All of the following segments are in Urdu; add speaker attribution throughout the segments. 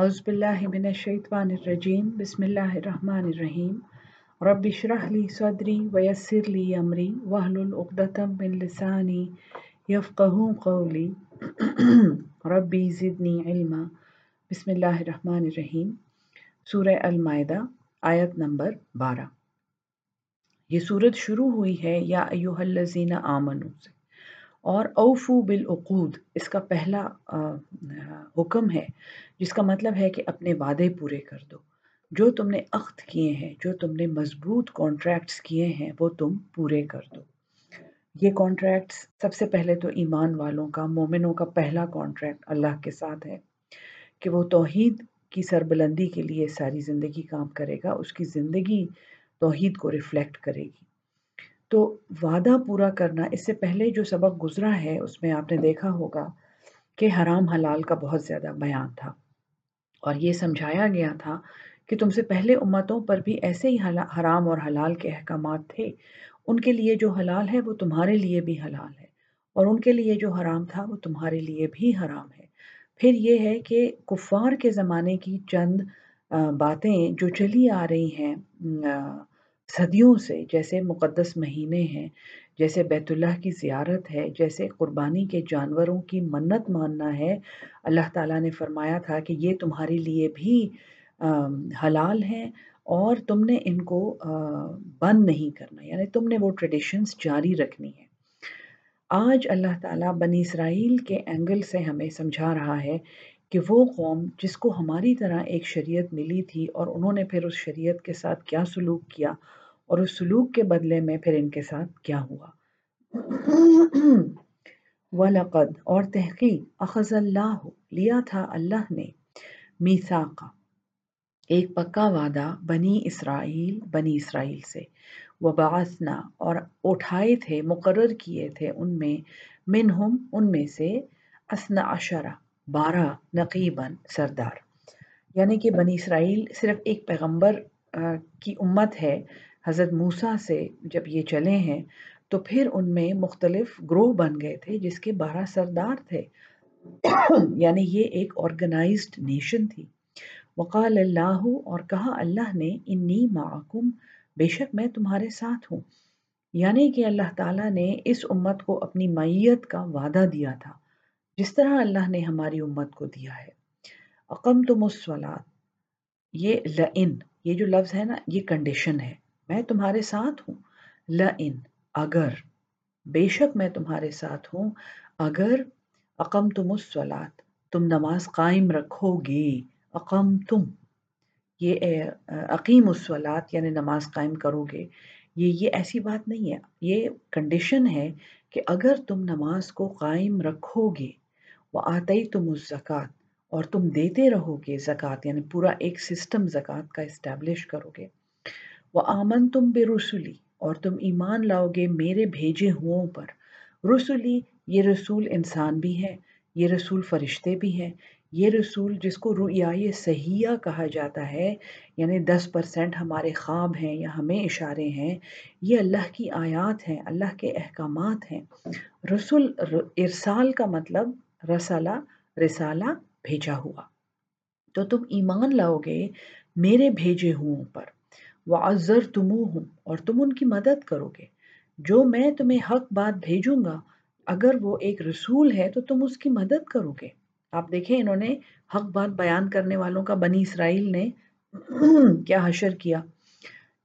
Speaker 1: اعوذ باللہ من الشیطان الرجیم، بسم اللہ الرحمن الرحیم. رب اشرح لی صدری ویسر لی امری، واحلل عقدۃ من لسانی یفقهوا قولی. ربی زدنی علما. بسم اللہ الرحمن الرحیم. سورہ المائدہ، آیت نمبر بارہ. یہ صورت شروع ہوئی ہے، یا ایوہ الذین آمنو سے اور اوفو بالعقود، اس کا پہلا حکم ہے، جس کا مطلب ہے کہ اپنے وعدے پورے کر دو۔ جو تم نے عقد کیے ہیں، جو تم نے مضبوط کانٹریکٹس کیے ہیں، وہ تم پورے کر دو۔ یہ کانٹریکٹس سب سے پہلے تو ایمان والوں کا، مومنوں کا پہلا کانٹریکٹ اللہ کے ساتھ ہے کہ وہ توحید کی سربلندی کے لیے ساری زندگی کام کرے گا، اس کی زندگی توحید کو ریفلیکٹ کرے گی۔ تو وعدہ پورا کرنا، اس سے پہلے جو سبق گزرا ہے، اس میں آپ نے دیکھا ہوگا کہ حرام حلال کا بہت زیادہ بیان تھا۔ اور یہ سمجھایا گیا تھا کہ تم سے پہلے امتوں پر بھی ایسے ہی حرام اور حلال کے احکامات تھے۔ ان کے لیے جو حلال ہے، وہ تمہارے لیے بھی حلال ہے۔ اور ان کے لیے جو حرام تھا، وہ تمہارے لیے بھی حرام ہے۔ پھر یہ ہے کہ کفار کے زمانے کی چند باتیں جو چلی آ رہی ہیں صدیوں سے جیسے مقدس مہینے ہیں، جیسے بیت اللہ کی زیارت ہے، جیسے قربانی کے جانوروں کی منت ماننا ہے۔ اللہ تعالیٰ نے فرمایا تھا کہ یہ تمہارے لیے بھی حلال ہیں اور تم نے ان کو بند نہیں کرنا یعنی تم نے وہ ٹریڈیشنز جاری رکھنی ہے آج اللہ تعالیٰ بنی اسرائیل کے اینگل سے ہمیں سمجھا رہا ہے کہ وہ قوم جس کو ہماری طرح ایک شریعت ملی تھی اور انہوں نے پھر اس شریعت کے ساتھ کیا سلوک کیا اور اس سلوک کے بدلے میں پھر ان کے ساتھ کیا ہوا۔ وَلَقَدْ، اور تحقیق، اخذ اللہ، لیا تھا اللہ نے میساقا ایک پکا وعدہ بنی اسرائیل بنی اسرائیل سے۔ وبعثنا، اور اٹھائے تھے، مقرر کیے تھے ان میں، منہم ان میں سے اسنا عشرہ۔ بارہ نقیباً سردار۔ یعنی کہ بنی اسرائیل صرف ایک پیغمبر کی امت ہے۔ حضرت موسیٰ سے جب یہ چلے ہیں، تو پھر ان میں مختلف گروہ بن گئے تھے جس کے بارہ سردار تھے۔ یعنی یہ ایک آرگنائزڈ نیشن تھی۔ وقال اللہ، اور کہا اللہ نے، انی معکم، بے شک میں تمہارے ساتھ ہوں۔ یعنی کہ اللہ تعالیٰ نے اس امت کو اپنی معیت کا وعدہ دیا تھا۔ جس طرح اللہ نے ہماری امت کو دیا ہے۔ اقم تم یہ لن یہ جو لفظ ہے نا، یہ کنڈیشن ہے۔ میں تمہارے ساتھ ہوں۔ لن اگر۔ بے شک میں تمہارے ساتھ ہوں۔ اگر اقم تم تم نماز قائم رکھو گے اقم تم یہ عقیم الصلاط یعنی نماز قائم کرو گے یہ یہ ایسی بات نہیں ہے۔ یہ کنڈیشن ہے کہ اگر تم نماز کو قائم رکھو گے وہ آتے تم الزکوٰۃ اور تم دیتے رہو گے زکوٰۃ یعنی پورا ایک سسٹم زکوٰۃ کا اسٹیبلش کرو گے۔ وہ آمن تم بے رسولی اور تم ایمان لاؤ گے میرے بھیجے ہوں پر۔ رسولی یہ رسول انسان بھی ہے، یہ رسول فرشتے بھی ہیں۔ یہ رسول جس کو رویائے صحیحہ کہا جاتا ہے یعنی دس پرسنٹ ہمارے خواب ہیں یا ہمیں اشارے ہیں، یہ اللہ کی آیات ہیں، اللہ کے احکامات ہیں۔ رسول ارسال کا مطلب رسالہ رسالہ بھیجا ہوا۔ تو تم ایمان لاؤ گے، میرے بھیجے ہوں پر وعذر تمو ہوں اور تم ان کی مدد کرو گے۔ جو میں تمہیں حق بات بھیجوں گا، اگر وہ ایک رسول ہے تو تم اس کی مدد کرو گے۔ آپ دیکھیں، انہوں نے حق بات بیان کرنے والوں کا بنی اسرائیل نے کیا حشر کیا۔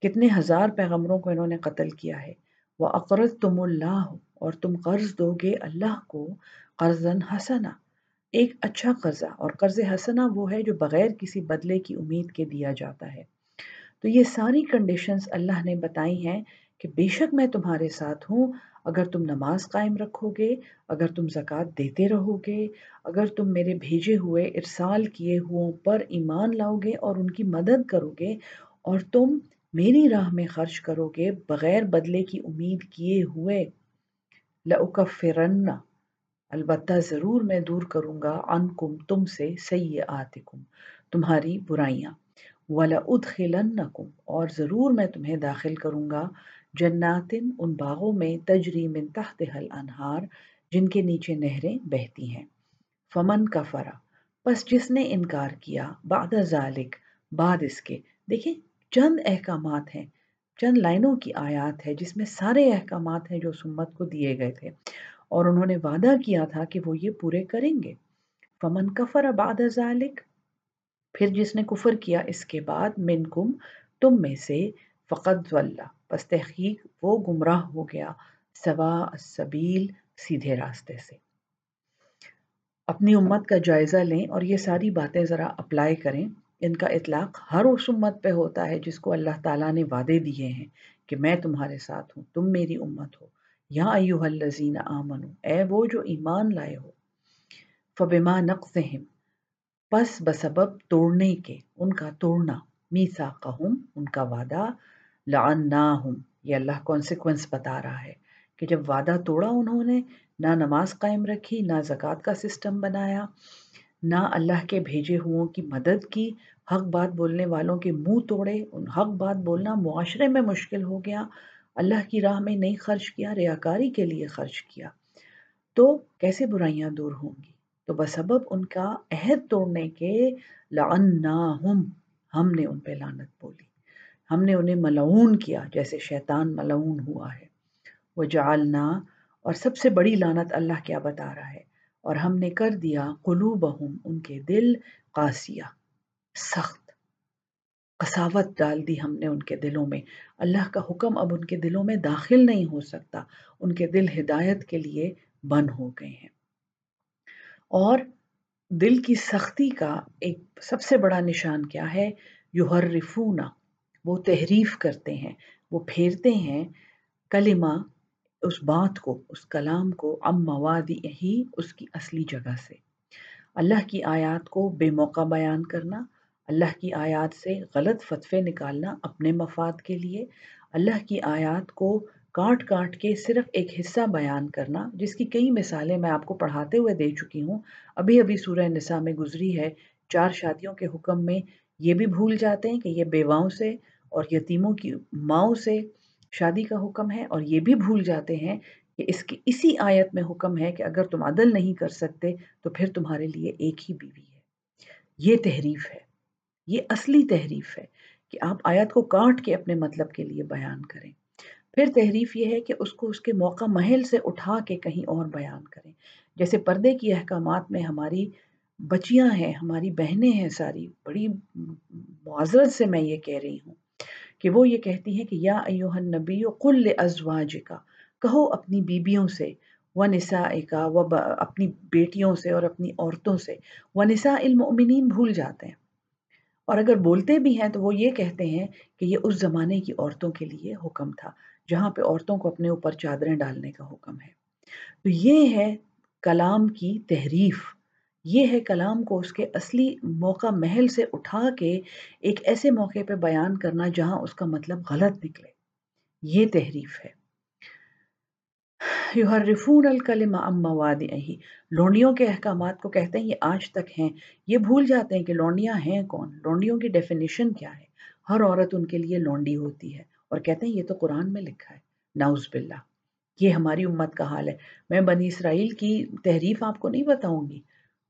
Speaker 1: کتنے ہزار پیغمبروں کو انہوں نے قتل کیا ہے۔ وہ اقرض تم اللہ اور تم قرض دو گے اللہ کو۔ قرض حسنا ایک اچھا قرضہ، اور قرض حسنا وہ ہے جو بغیر کسی بدلے کی امید کے دیا جاتا ہے۔ تو یہ ساری کنڈیشنز اللہ نے بتائی ہیں کہ بے شک میں تمہارے ساتھ ہوں۔ اگر تم نماز قائم رکھو گے اگر تم زکوٰۃ دیتے رہو گے اگر تم میرے بھیجے ہوئے ارسال کیے ہوں پر ایمان لاؤ گے اور ان کی مدد کرو گے اور تم میری راہ میں خرچ کرو گے بغیر بدلے کی امید کیے ہوئے لَأُكَفِّرَنَّ البتہ ضرور میں دور کروں گا ان کم تم سے سیئاتکم، تمہاری برائیاں۔ وَلَأُدْخِلَنَّكُمْ اور ضرور میں تمہیں داخل کروں گا جناتن، ان باغوں میں تجری من تحت حل انہار جن کے نیچے نہریں بہتی ہیں۔ فمن کا فرا پس جس نے انکار کیا بعد ذالک، بعد اس کے۔ دیکھیں، چند احکامات ہیں، چند لائنوں کی آیات ہے جس میں سارے احکامات ہیں جو سمت کو دیے گئے تھے۔ اور انہوں نے وعدہ کیا تھا کہ وہ یہ پورے کریں گے۔ فمن کفر بعد ذالک پھر جس نے کفر کیا اس کے بعد منکم، تم میں سے فقط ضلع۔ پس تحقیق وہ گمراہ ہو گیا سوا السبیل سیدھے راستے سے۔ اپنی امت کا جائزہ لیں اور یہ ساری باتیں ذرا اپلائی کریں۔ ان کا اطلاق ہر اس امت پہ ہوتا ہے جس کو اللہ تعالیٰ نے وعدے دیے ہیں کہ میں تمہارے ساتھ ہوں، تم میری امت ہو۔ یا ایوہ الذین آمنو، اے وہ جو ایمان لائے ہو، فبما نقضہم، پس بسبب توڑنے کے، ان کا توڑنا، میثاقہم، ان کا وعدہ، لعناہم، یہ اللہ کانسیکوینس بتا رہا ہے کہ جب وعدہ توڑا انہوں نے، نہ نماز قائم رکھی، نہ زکوٰۃ کا سسٹم بنایا، نہ اللہ کے بھیجے ہوں کی مدد کی، حق بات بولنے والوں کے منہ توڑے، ان حق بات بولنا معاشرے میں مشکل ہو گیا اللہ کی راہ میں نہیں خرچ کیا، ریاکاری کے لیے خرچ کیا۔ تو کیسے برائیاں دور ہوں گی؟ تو بسبب ان کا عہد توڑنے کے لعناہم ہم نے ان پہ لانت بولی۔ ہم نے انہیں ملعون کیا، جیسے شیطان ملعون ہوا ہے۔ وہ جعلنا اور سب سے بڑی لانت اللہ کیا بتا رہا ہے۔ اور ہم نے کر دیا قلوبہم، ان کے دل قاسیہ، سخت۔ قساوت ڈال دی ہم نے ان کے دلوں میں۔ اللہ کا حکم اب ان کے دلوں میں داخل نہیں ہو سکتا۔ ان کے دل ہدایت کے لیے بند ہو گئے ہیں۔ اور دل کی سختی کا ایک سب سے بڑا نشان کیا ہے؟ یحرفونا۔ وہ تحریف کرتے ہیں۔ وہ پھیرتے ہیں کلمہ اس بات کو، اس کلام کو ام موادی ہی اس کی اصلی جگہ سے۔ اللہ کی آیات کو بے موقع بیان کرنا اللہ کی آیات سے غلط فتوے نکالنا اپنے مفاد کے لیے، اللہ کی آیات کو کاٹ کاٹ کے صرف ایک حصہ بیان کرنا، جس کی کئی مثالیں میں آپ کو پڑھاتے ہوئے دے چکی ہوں۔ ابھی ابھی سورہ نساء میں گزری ہے، چار شادیوں کے حکم میں یہ بھی بھول جاتے ہیں کہ یہ بیواؤں سے اور یتیموں کی ماؤں سے شادی کا حکم ہے اور یہ بھی بھول جاتے ہیں کہ اس کی اسی آیت میں حکم ہے کہ اگر تم عدل نہیں کر سکتے تو پھر تمہارے لیے ایک ہی بیوی ہے۔ یہ تحریف ہے۔ یہ اصلی تحریف ہے کہ آپ آیت کو کاٹ کے اپنے مطلب کے لیے بیان کریں۔ پھر تحریف یہ ہے کہ اس کو اس کے موقع محل سے اٹھا کے کہیں اور بیان کریں۔ جیسے پردے کی احکامات میں ہماری بچیاں ہیں، ہماری بہنیں ہیں ساری، بڑی معذرت سے میں یہ کہہ رہی ہوں کہ وہ یہ کہتی ہیں کہ یا ایوہ النبی قل ازواج کا کہو اپنی بیبیوں سے و نساء کا و اپنی بیٹیوں سے اور اپنی عورتوں سے۔ و نساء المؤمنین بھول جاتے ہیں۔ اور اگر بولتے بھی ہیں تو وہ یہ کہتے ہیں کہ یہ اس زمانے کی عورتوں کے لیے حکم تھا، جہاں پہ عورتوں کو اپنے اوپر چادریں ڈالنے کا حکم ہے۔ تو یہ ہے کلام کی تحریف۔ یہ ہے کلام کو اس کے اصلی موقع محل سے اٹھا کے ایک ایسے موقع پہ بیان کرنا جہاں اس کا مطلب غلط نکلے۔ یہ تحریف ہے۔ یحرفون الکلم ام موادعہ لونڈیوں کے احکامات کو کہتے ہیں، یہ آج تک ہیں۔ یہ بھول جاتے ہیں کہ لونڈیاں ہیں کون؟ لونڈیوں کی ڈیفینیشن کیا ہے؟ ہر عورت ان کے لیے لونڈی ہوتی ہے۔ اور کہتے ہیں، یہ تو قرآن میں لکھا ہے۔ ناؤز باللہ۔ یہ ہماری امت کا حال ہے۔ میں بنی اسرائیل کی تحریف آپ کو نہیں بتاؤں گی۔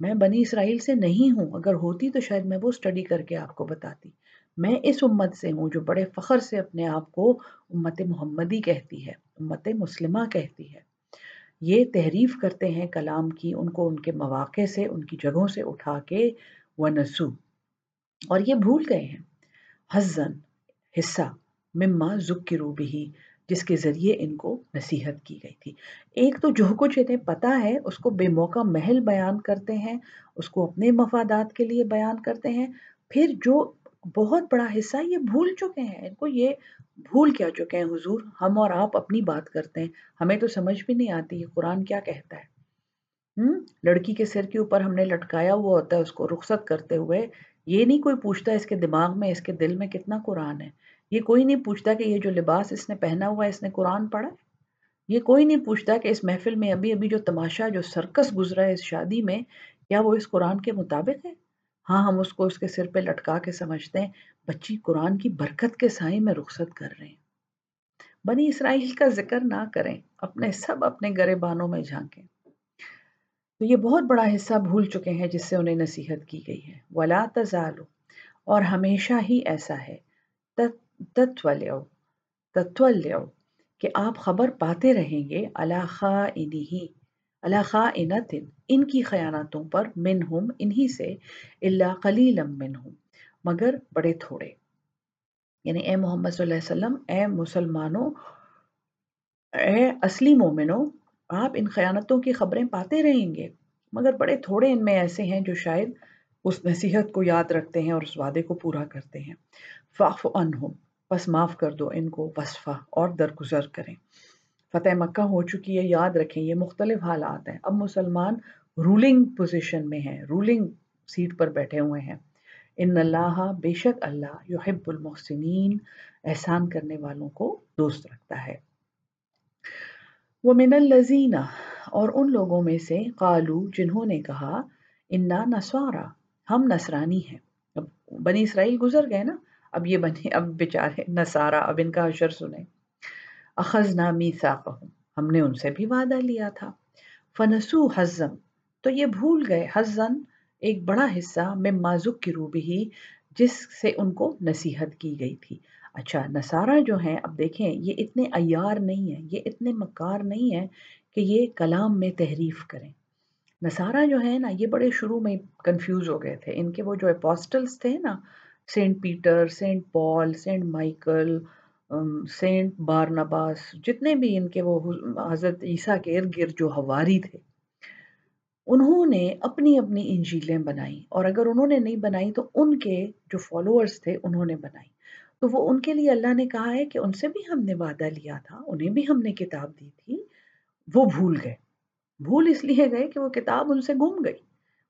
Speaker 1: میں بنی اسرائیل سے نہیں ہوں۔ اگر ہوتی تو شاید میں وہ اسٹڈی کر کے آپ کو بتاتی۔ میں اس امت سے ہوں جو بڑے فخر سے اپنے آپ کو امت محمدی کہتی ہے، امت مسلمہ کہتی ہے۔ یہ تحریف کرتے ہیں کلام کی، ان کو ان کے مواقع سے، ان کی جگہوں سے اٹھا کے و نسو اور یہ بھول گئے ہیں۔ حزن، حصہ، مما ذکروا بھی جس کے ذریعے ان کو نصیحت کی گئی تھی۔ ایک تو جو کچھ انہیں پتا ہے، اس کو بے موقع محل بیان کرتے ہیں، اس کو اپنے مفادات کے لیے بیان کرتے ہیں۔ پھر جو بہت بڑا حصہ یہ بھول چکے ہیں۔ ان کو یہ بھول کیا چکے ہیں۔ حضور، ہم اور آپ اپنی بات کرتے ہیں۔ ہمیں تو سمجھ بھی نہیں آتی قرآن کیا کہتا ہے۔ ہم؟ لڑکی کے سر کے اوپر ہم نے لٹکایا ہوا ہوتا ہے، اس کو رخصت کرتے ہوئے۔ یہ نہیں کوئی پوچھتا اس کے دماغ میں، اس کے دل میں کتنا قرآن ہے۔ یہ کوئی نہیں پوچھتا کہ یہ جو لباس اس نے پہنا ہوا ہے، اس نے قرآن پڑھا ہے؟ یہ کوئی نہیں پوچھتا کہ اس محفل میں ابھی ابھی جو تماشا، جو سرکس گزرا ہے اس شادی میں، کیا وہ اس قرآن کے مطابق ہے؟ ہاں ہم اس کو اس کے سر پہ لٹکا کے سمجھتے ہیں، بچی قرآن کی برکت کے سائے میں رخصت کر رہے ہیں۔ بنی اسرائیل کا ذکر نہ کریں، اپنے سب اپنے گرے بانوں میں جھانکیں۔ تو یہ بہت بڑا حصہ بھول چکے ہیں جس سے انہیں نصیحت کی گئی ہے۔ ولا تزالو اور ہمیشہ ہی ایسا ہے۔ تتولیو تتولیو کہ آپ خبر پاتے رہیں گے علاخا انہی علاخا ان کی خیانتوں پر منہم انہی سے اللہ قلیلم منہم مگر بڑے تھوڑے۔ یعنی اے محمد صلی اللہ علیہ وسلم، اے مسلمانوں، اے اصلی مومنوں، آپ ان خیانتوں کی خبریں پاتے رہیں گے، مگر بڑے تھوڑے ان میں ایسے ہیں جو شاید اس نصیحت کو یاد رکھتے ہیں اور اس وعدے کو پورا کرتے ہیں۔ فاف انہم بس معاف کر دو ان کو وصفہ اور درگزر کریں۔ فتح مکہ ہو چکی ہے، یاد رکھیں یہ مختلف حالات ہیں۔ اب مسلمان رولنگ پوزیشن میں ہیں رولنگ سیٹ پر بیٹھے ہوئے ہیں۔ ان اللہ، بے شک اللہ یحب المحسنین، احسان کرنے والوں کو دوست رکھتا ہے۔ وہ من الزین اور ان لوگوں میں سے قالو، جنہوں نے کہا، انا نسوارا ہم نصرانی ہیں۔ اب بنی اسرائیل گزر گئے نا، اب یہ بنے اب بیچارے نصارا اب ان کا اشر سنیں۔ اخذ نامی ہم نے ان سے بھی وعدہ لیا تھا۔ فنسو حزم تو یہ بھول گئے۔ حزن ایک بڑا حصہ میں مازک کی روبی ہی جس سے ان کو نصیحت کی گئی تھی۔ اچھا نصارہ جو ہیں، اب دیکھیں، یہ اتنے ایار نہیں ہیں، یہ اتنے مکار نہیں ہیں کہ یہ کلام میں تحریف کریں۔ نصارہ جو ہیں نا، یہ بڑے شروع میں کنفیوز ہو گئے تھے۔ ان کے وہ جو اپوسٹلس تھے نا، saint Peter, saint Paul, saint Michael saint Barnabas, جتنے بھی ان کے وہ حضرت عیسیٰ کے ارد گرد جو ہواری تھے، انہوں نے اپنی اپنی انجیلیں بنائی اور اگر انہوں نے نہیں بنائی تو ان کے جو فالوورز تھے انہوں نے بنائی۔ تو وہ ان کے لیے اللہ نے کہا ہے کہ ان سے بھی ہم نے وعدہ لیا تھا، انہیں بھی ہم نے کتاب دی تھی، وہ بھول گئے۔ بھول اس لیے گئے کہ وہ کتاب ان سے گم گئی،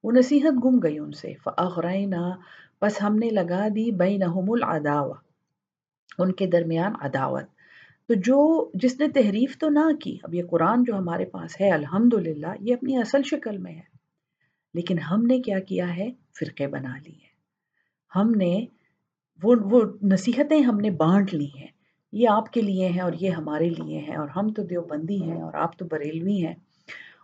Speaker 1: وہ نصیحت گم گئی ان سے۔ فَأَغْرَيْنَا بس ہم نے لگا دی بَيْنَهُمُ الْعَدَاوَ ان کے درمیان عداوت۔ تو جو جس نے تحریف تو نہ کی، اب یہ قرآن جو ہمارے پاس ہے، الحمدللہ، یہ اپنی اصل شکل میں ہے۔ لیکن ہم نے کیا کیا ہے؟ فرقے بنا لی ہیں ہم نے وہ وہ نصیحتیں ہم نے بانٹ لی ہیں۔ یہ آپ کے لیے ہیں اور یہ ہمارے لیے ہیں اور ہم تو دیوبندی ہیں اور آپ تو بریلوی ہیں۔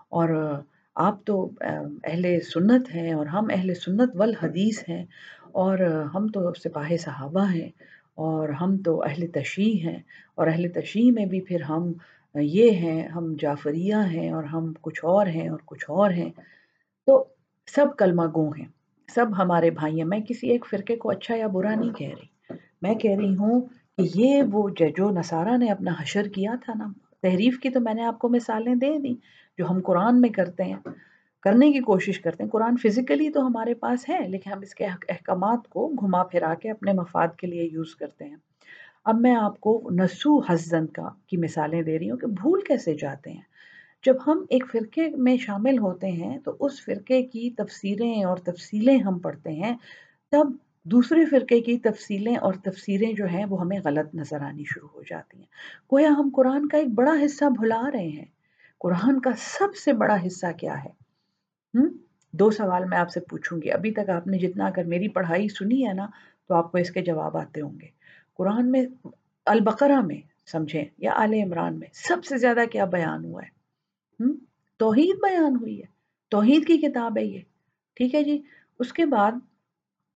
Speaker 1: اور آپ تو اہل سنت ہیں اور ہم اہل سنت والحدیث ہیں اور ہم تو سپاہ صحابہ ہیں۔ اور ہم تو اہل تشیع ہیں اور اہل تشیع میں بھی پھر ہم یہ ہیں، ہم جعفریہ ہیں اور ہم کچھ اور ہیں اور کچھ اور ہیں۔ تو سب کلمہ گو ہیں، سب ہمارے بھائی ہیں میں کسی ایک فرقے کو اچھا یا برا نہیں کہہ رہی۔ میں کہہ رہی ہوں کہ یہ وہ جو نصارہ نے اپنا حشر کیا تھا نا۔ تحریف کی تو میں نے آپ کو مثالیں دے دی جو ہم قرآن میں کرتے ہیں۔ کرنے کی کوشش کرتے ہیں۔ قرآن فزیکلی تو ہمارے پاس ہے، لیکن ہم اس کے احکامات کو گھما پھرا کے اپنے مفاد کے لیے یوز کرتے ہیں۔ اب میں آپ کو نسو حزن کا کی مثالیں دے رہی ہوں کہ بھول کیسے جاتے ہیں۔ جب ہم ایک فرقے میں شامل ہوتے ہیں تو اس فرقے کی تفسیریں اور تفصیلیں ہم پڑھتے ہیں، تب دوسرے فرقے کی تفصیلیں اور تفسیریں جو ہیں وہ ہمیں غلط نظر آنی شروع ہو جاتی ہیں۔ گویا ہم قرآن کا ایک بڑا حصہ بھلا رہے ہیں۔ قرآن کا سب سے بڑا حصہ کیا ہے؟ دو سوال میں آپ سے پوچھوں گی۔ ابھی تک آپ نے جتنا اگر میری پڑھائی سنی ہے نا، تو آپ کو اس کے جواب آتے ہوں گے۔ قرآن میں البقرہ میں سمجھیں یا آل عمران میں، سب سے زیادہ کیا بیان ہوا ہے؟ توحید بیان ہوئی ہے۔ توحید کی کتاب ہے یہ۔ ٹھیک ہے جی؟ اس کے بعد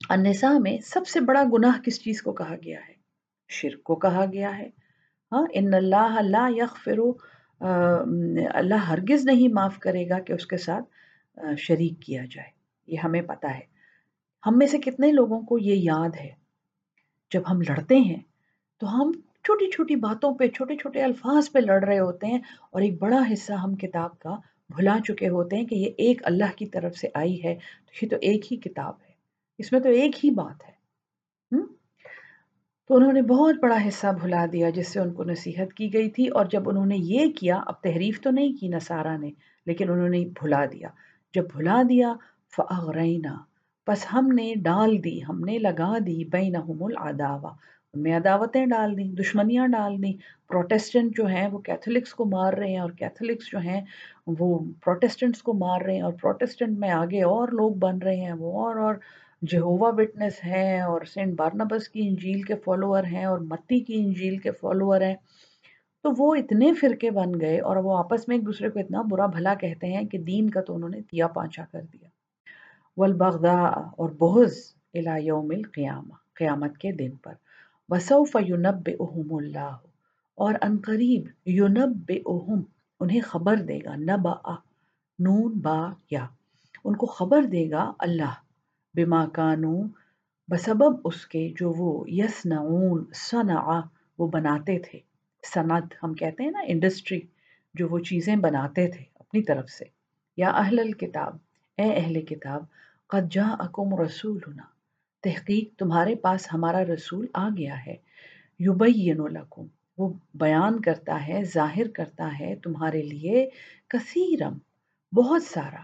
Speaker 1: النساء میں سب سے بڑا گناہ کس چیز کو کہا گیا ہے؟ شرک کو کہا گیا ہے۔ ہاں ان اللہ لا یغفر اللہ ہرگز نہیں معاف کرے گا کہ اس کے ساتھ شریک کیا جائے، یہ ہمیں پتا ہے۔ ہم میں سے کتنے لوگوں کو یہ یاد ہے؟ جب ہم لڑتے ہیں تو ہم چھوٹی چھوٹی باتوں پہ، چھوٹے چھوٹے الفاظ پہ لڑ رہے ہوتے ہیں اور ایک بڑا حصہ ہم کتاب کا بھلا چکے ہوتے ہیں کہ یہ ایک اللہ کی طرف سے آئی ہے۔ تو یہ تو ایک ہی کتاب ہے۔ اس میں تو ایک ہی بات ہے۔ تو انہوں نے بہت بڑا حصہ بھلا دیا جس سے ان کو نصیحت کی گئی تھی اور جب انہوں نے یہ کیا، اب تحریف تو نہیں کی نصارہ نے، لیکن انہوں نے بھلا دیا۔ جب بھلا دیا فاغرینا بس ہم نے ڈال دی، ہم نے لگا دی بینہم العداوہ۔ ان میں عداوتیں ڈال دیں، دشمنیاں ڈال دیں۔ پروٹیسٹنٹ جو ہیں، وہ کیتھولکس کو مار رہے ہیں اور کیتھولکس جو ہیں، وہ پروٹیسٹنٹس کو مار رہے ہیں اور پروٹیسٹنٹ میں آگے اور لوگ بن رہے ہیں۔ وہ اور اور جہووا وٹنس ہیں اور سینٹ بارنبس کی انجیل کے فالوور ہیں اور متی کی انجیل کے فالوور ہیں۔ تو وہ اتنے فرقے بن گئے اور وہ آپس میں ایک دوسرے کو اتنا برا بھلا کہتے ہیں کہ دین کا تو انہوں نے تیا پانچا کر دیا۔ والبغضاء اور بغض الى یوم القیامہ، قیامت کے دن پر۔ وسوف ينبئهم اللہ، اور انقریب ينبئهم انہیں خبر دے گا۔ نبا نون، با، یا۔ ان کو خبر دے گا اللہ، بما کانو بسبب اس کے جو وہ یسنعون صنع وہ بناتے تھے۔ صنعت ہم کہتے ہیں نا انڈسٹری جو وہ چیزیں بناتے تھے اپنی طرف سے۔ یا اہل الکتاب، اے اہل کتاب، قد جاءکم رسولنا، تحقیق تمہارے پاس ہمارا رسول آ گیا ہے۔ یبین لکم، وہ بیان کرتا ہے، ظاہر کرتا ہے تمہارے لیے کثیرم، بہت سارا۔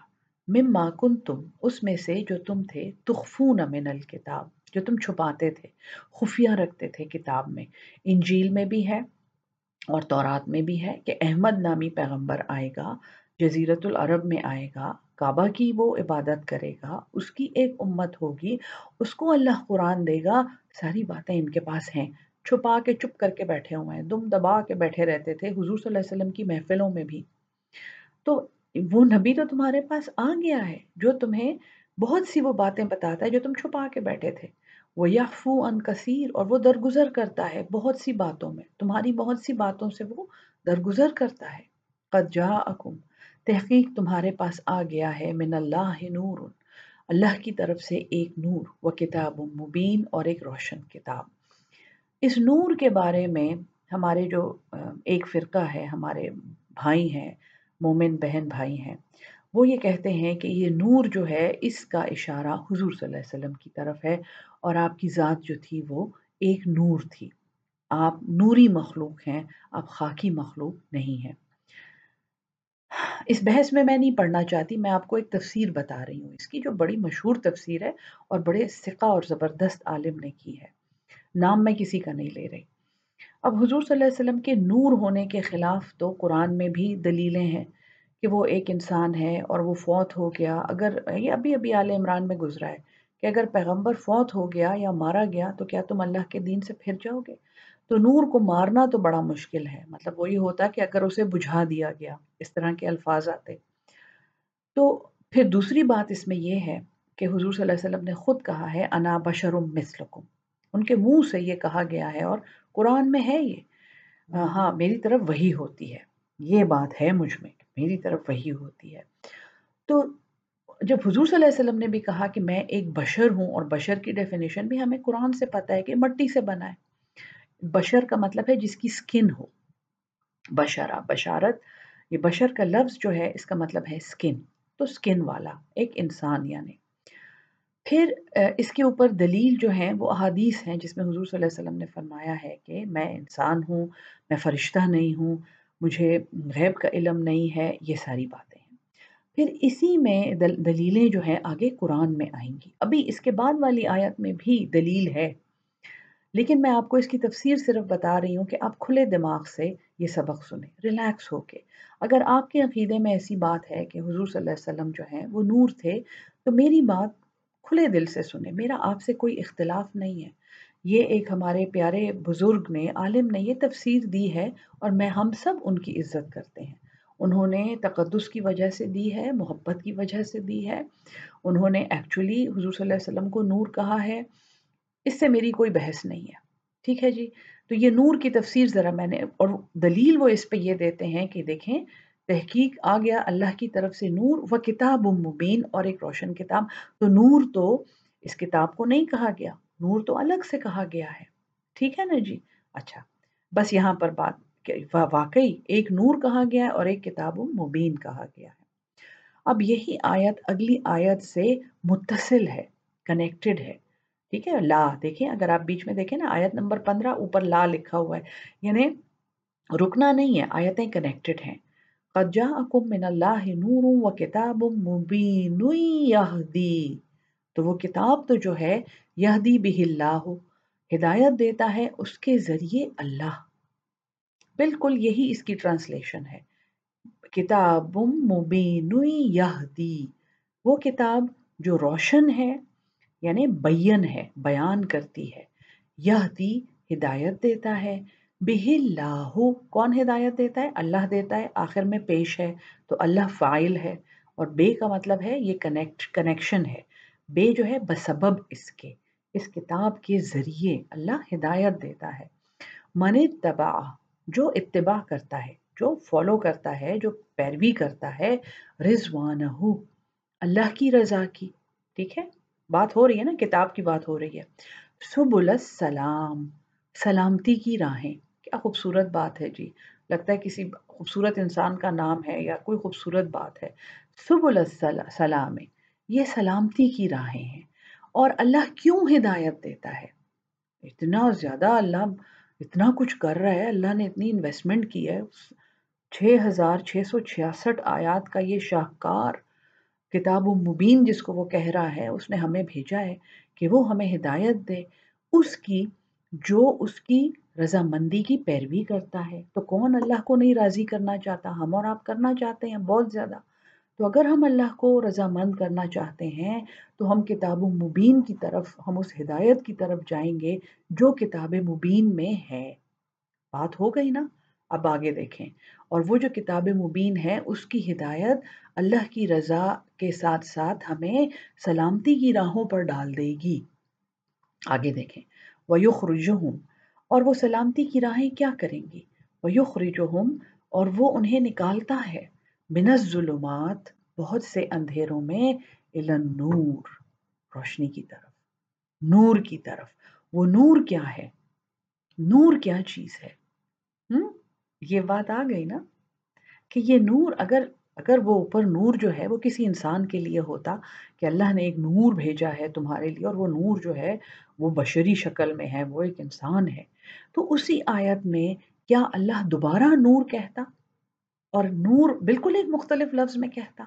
Speaker 1: مما کنتم، اس میں سے جو تم تھے، تخفون من الکتاب، جو تم چھپاتے تھے، خفیہ رکھتے تھے کتاب میں۔ انجیل میں بھی ہے اور تورات میں بھی ہے کہ احمد نامی پیغمبر آئے گا، جزیرت العرب میں آئے گا، کعبہ کی وہ عبادت کرے گا، اس کی ایک امت ہوگی، اس کو اللہ قرآن دے گا، ساری باتیں ان کے پاس ہیں۔ چھپا کے چپ کر کے بیٹھے ہوئے ہیں، دم دبا کے بیٹھے رہتے تھے حضور صلی اللہ علیہ وسلم کی محفلوں میں بھی۔ تو وہ نبی تو تمہارے پاس آ گیا ہے، جو تمہیں بہت سی وہ باتیں بتاتا ہے جو تم چھپا کے بیٹھے تھے۔ وہ یافو ان کثیر اور وہ درگزر کرتا ہے بہت سی باتوں میں۔ تمہاری بہت سی باتوں سے وہ درگزر کرتا ہے۔ قد جاءکم تحقیق تمہارے پاس آ گیا ہے۔ من اللہ نور۔ اللہ کی طرف سے ایک نور و کتاب مبین اور ایک روشن کتاب۔ اس نور کے بارے میں ہمارے جو، ایک فرقہ ہے، ہمارے بھائی ہیں، مومن بہن بھائی ہیں، وہ یہ کہتے ہیں کہ یہ نور جو ہے، اس کا اشارہ حضور صلی اللہ علیہ وسلم کی طرف ہے۔ اور آپ کی ذات جو تھی وہ ایک نور تھی۔ آپ نوری مخلوق ہیں، آپ خاکی مخلوق نہیں ہیں۔ اس بحث میں میں نہیں پڑھنا چاہتی، میں آپ کو ایک تفسیر بتا رہی ہوں۔ اس کی جو بڑی مشہور تفسیر ہے اور بڑے سقہ اور زبردست عالم نے کی ہے۔ نام میں کسی کا نہیں لے رہی۔ اب حضور صلی اللہ علیہ وسلم کے نور ہونے کے خلاف تو قرآن میں بھی دلیلیں ہیں کہ وہ ایک انسان ہے اور وہ فوت ہو گیا۔ اگر یہ ابھی ابھی آل عمران میں گزرا ہے کہ اگر پیغمبر فوت ہو گیا یا مارا گیا تو کیا تم اللہ کے دین سے پھر جاؤ گے؟ تو نور کو مارنا تو بڑا مشکل ہے۔ مطلب وہی ہوتا کہ اگر اسے بجھا دیا گیا، اس طرح کے الفاظ آتے۔ تو پھر دوسری بات اس میں یہ ہے کہ حضور صلی اللہ علیہ وسلم نے خود کہا ہے، انا بشرم مثلکم۔ ان کے منہ سے یہ کہا گیا ہے اور قرآن میں ہے یہ۔ ہاں میری طرف وہی ہوتی ہے۔ یہ بات ہے مجھ میں، میری طرف وہی ہوتی ہے۔ تو جب حضور صلی اللہ علیہ وسلم نے بھی کہا کہ میں ایک بشر ہوں اور بشر کی ڈیفینیشن بھی ہمیں قرآن سے پتہ ہے کہ مٹی سے بنا ہے۔ بشر کا مطلب ہے جس کی سکن ہو۔ بشرا بشارت، یہ بشر کا لفظ جو ہے اس کا مطلب ہے سکن تو سکن والا، ایک انسان یعنی۔ پھر اس کے اوپر دلیل جو ہیں وہ احادیث ہیں جس میں حضور صلی اللہ علیہ وسلم نے فرمایا ہے کہ میں انسان ہوں، میں فرشتہ نہیں ہوں، مجھے غیب کا علم نہیں ہے، یہ ساری باتیں۔ پھر اسی میں دل، دلیلیں جو ہیں آگے قرآن میں آئیں گی۔ ابھی اس کے بعد والی آیت میں بھی دلیل ہے۔ لیکن میں آپ کو اس کی تفسیر صرف بتا رہی ہوں کہ آپ کھلے دماغ سے یہ سبق سنیں ریلیکس ہو کے۔ اگر آپ کے عقیدے میں ایسی بات ہے کہ حضور صلی اللہ علیہ وسلم جو ہیں وہ نور تھے، تو میری بات کھلے دل سے سنیں۔ میرا آپ سے کوئی اختلاف نہیں ہے۔ یہ ایک ہمارے پیارے بزرگ نے، عالم نے یہ تفسیر دی ہے اور میں ہم سب ان کی عزت کرتے ہیں۔ انہوں نے تقدس کی وجہ سے دی ہے، محبت کی وجہ سے دی ہے۔ انہوں نے ایکچولی حضور صلی اللہ علیہ وسلم کو نور کہا ہے۔ اس سے میری کوئی بحث نہیں ہے۔ ٹھیک ہے جی؟ تو یہ نور کی تفسیر ذرا میں نے، اور دلیل وہ اس پہ یہ دیتے ہیں کہ دیکھیں، تحقیق آ گیا اللہ کی طرف سے نور و کتاب مبین اور ایک روشن کتاب۔ تو نور تو اس کتاب کو نہیں کہا گیا، نور تو الگ سے کہا گیا ہے۔ ٹھیک ہے نا جی؟ اچھا بس یہاں پر بات واقعی ایک نور کہا گیا ہے اور ایک کتاب مبین کہا گیا ہے۔ اب یہی آیت اگلی آیت سے متصل ہے کنیکٹڈ ہے، ٹھیک ہے؟ لا، دیکھیں، اگر آپ بیچ میں دیکھیں نا، آیت نمبر پندرہ، اوپر لا لکھا ہوا ہے یعنی رکنا نہیں ہے، آیتیں کنیکٹڈ ہیں۔ قد جاءکم من اللہ نور و کتاب مبین یہدی۔ تو وہ کتاب تو جو ہے، یہدی بہ اللہ ہدایت دیتا ہے اس کے ذریعے اللہ۔ بالکل یہی اس کی ٹرانسلیشن ہے۔ کتاب مبین یہدی، وہ کتاب جو روشن ہے یعنی بین ہے، بیان کرتی ہے۔ یہدی ہدایت دیتا ہے۔ بِهِ کون ہدایت دیتا ہے؟ اللہ دیتا ہے۔ آخر میں پیش ہے تو اللہ فائل ہے۔ اور بے کا مطلب ہے یہ کنیکٹ کنیکشن ہے۔ بے جو ہے بسبب اس کے، اس کتاب کے ذریعے اللہ ہدایت دیتا ہے۔ من اتبع جو اتباع کرتا ہے، جو فالو کرتا ہے، جو پیروی کرتا ہے رضوانہ اللہ کی رضا کی، ٹھیک ہے؟ بات ہو رہی ہے نا، کتاب کی بات ہو رہی ہے۔ سبل السلام، سلامتی کی راہیں۔ کیا خوبصورت بات ہے جی۔ لگتا ہے کسی خوبصورت انسان کا نام ہے یا کوئی خوبصورت بات ہے۔ سبل السلام یہ سلامتی کی راہیں ہیں۔ اور اللہ کیوں ہدایت دیتا ہے؟ اتنا زیادہ اللہ اتنا کچھ کر رہا ہے، اللہ نے اتنی انویسٹمنٹ کی ہے۔ چھ ہزار چھ سو چھیاسٹھ آیات کا یہ شاہکار کتاب و مبین جس کو وہ کہہ رہا ہے، اس نے ہمیں بھیجا ہے کہ وہ ہمیں ہدایت دے۔ اس کی، جو اس کی رضامندی کی پیروی کرتا ہے۔ تو کون اللہ کو نہیں راضی کرنا چاہتا؟ ہم اور آپ کرنا چاہتے ہیں بہت زیادہ۔ تو اگر ہم اللہ کو رضامند کرنا چاہتے ہیں، تو ہم کتاب و مبین کی طرف، ہم اس ہدایت کی طرف جائیں گے جو کتاب مبین میں ہے۔ بات ہو گئی نا؟ اب آگے دیکھیں۔ اور وہ جو کتاب مبین ہے، اس کی ہدایت اللہ کی رضا کے ساتھ ساتھ ہمیں سلامتی کی راہوں پر ڈال دے گی۔ آگے دیکھیں۔ وَيُخْرِجُهُمْ، اور وہ سلامتی کی راہیں کیا کریں گی؟ وَيُخْرِجُهُمْ، اور وہ انہیں نکالتا ہے۔ من الظلمات، بہت سے اندھیروں میں النور، روشنی کی طرف، نور کی طرف۔ وہ نور کیا ہے؟ نور کیا چیز ہے؟ ہم؟ یہ بات آ گئی نا کہ یہ نور اگر اگر وہ اوپر نور جو ہے وہ کسی انسان کے لیے ہوتا کہ اللہ نے ایک نور بھیجا ہے تمہارے لیے اور وہ نور جو ہے وہ بشری شکل میں ہے، وہ ایک انسان ہے۔ تو اسی آیت میں کیا اللہ دوبارہ نور کہتا؟ اور نور بالکل ایک مختلف لفظ میں کہتا